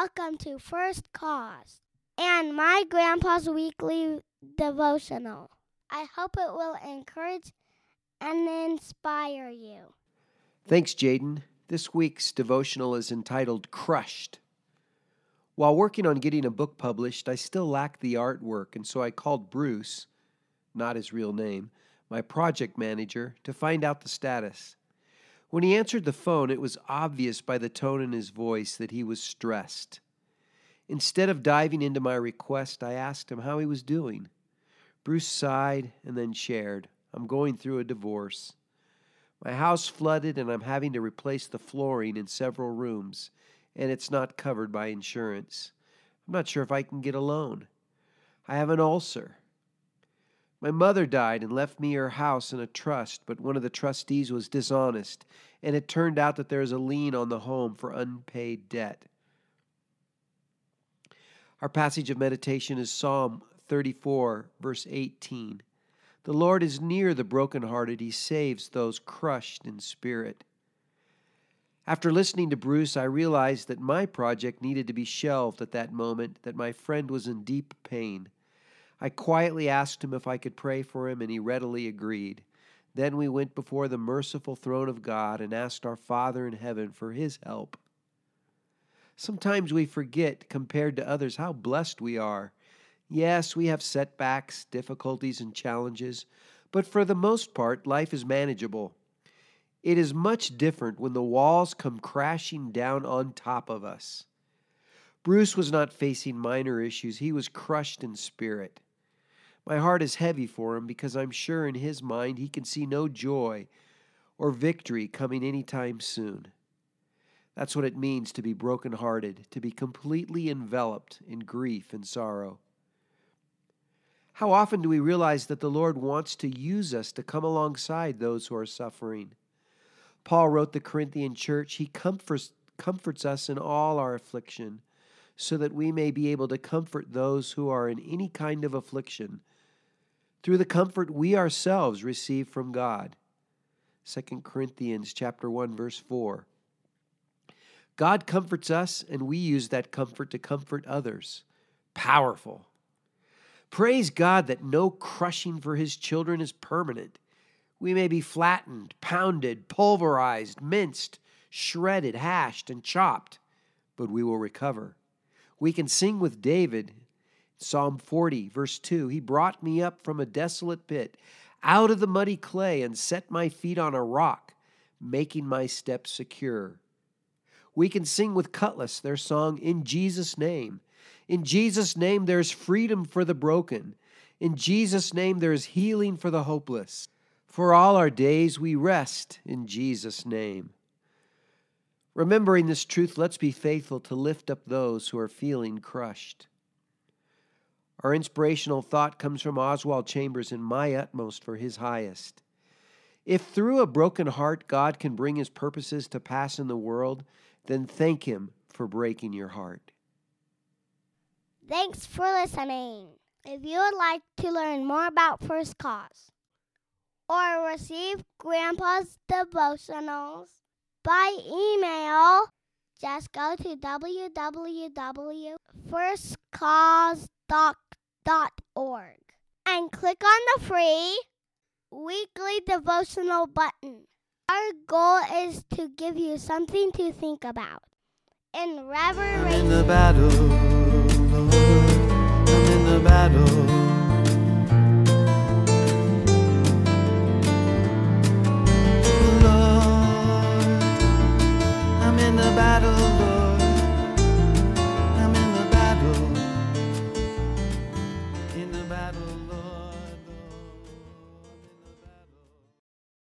welcome to First Cause and my grandpa's weekly devotional. I hope it will encourage and inspire you. Thanks, Jaden. This week's devotional is entitled Crushed. While working on getting a book published, I still lacked the artwork, and so I called Bruce, not his real name, my project manager, to find out the status. When he answered the phone, it was obvious by the tone in his voice that he was stressed. Instead of diving into my request, I asked him how he was doing. Bruce sighed and then shared, I'm going through a divorce. My house flooded and I'm having to replace the flooring in several rooms, and it's not covered by insurance. I'm not sure if I can get a loan. I have an ulcer. My mother died and left me her house in a trust, but one of the trustees was dishonest, and it turned out that there is a lien on the home for unpaid debt. Our passage of meditation is Psalm 34, verse 18. The Lord is near the brokenhearted, He saves those crushed in spirit. After listening to Bruce, I realized that my project needed to be shelved at that moment, that my friend was in deep pain. I quietly asked him if I could pray for him, and he readily agreed. Then we went before the merciful throne of God and asked our Father in heaven for his help. Sometimes we forget, compared to others, how blessed we are. Yes, we have setbacks, difficulties, and challenges, but for the most part, life is manageable. It is much different when the walls come crashing down on top of us. Bruce was not facing minor issues, he was crushed in spirit. My heart is heavy for him because I'm sure in his mind he can see no joy or victory coming any time soon. That's what it means to be broken-hearted, to be completely enveloped in grief and sorrow. How often do we realize that the Lord wants to use us to come alongside those who are suffering? Paul wrote the Corinthian church, He comforts, comforts us in all our affliction, so that we may be able to comfort those who are in any kind of affliction through the comfort we ourselves receive from God. 2 Corinthians chapter 1 verse 4. God comforts us and we use that comfort to comfort others. Powerful. Praise God that no crushing for his children is permanent. We may be flattened, pounded, pulverized, minced, shredded, hashed, and chopped, but we will recover. We can sing with David Psalm 40, verse 2 He brought me up from a desolate pit, out of the muddy clay, and set my feet on a rock, making my steps secure. We can sing with Kutless their song, In Jesus' Name. In Jesus' name, there's freedom for the broken. In Jesus' name, there is healing for the hopeless. For all our days, we rest in Jesus' name. Remembering this truth, let's be faithful to lift up those who are feeling crushed. Our inspirational thought comes from Oswald Chambers in My Utmost for His Highest. If through a broken heart God can bring His purposes to pass in the world, then thank Him for breaking your heart. Thanks for listening. If you would like to learn more about First Cause or receive Grandpa's devotionals by email, just go to www.firstcause.com org and click on the free weekly devotional button. Our goal is to give you something to think about. In reverence. I'm in the battle, I'm in the battle.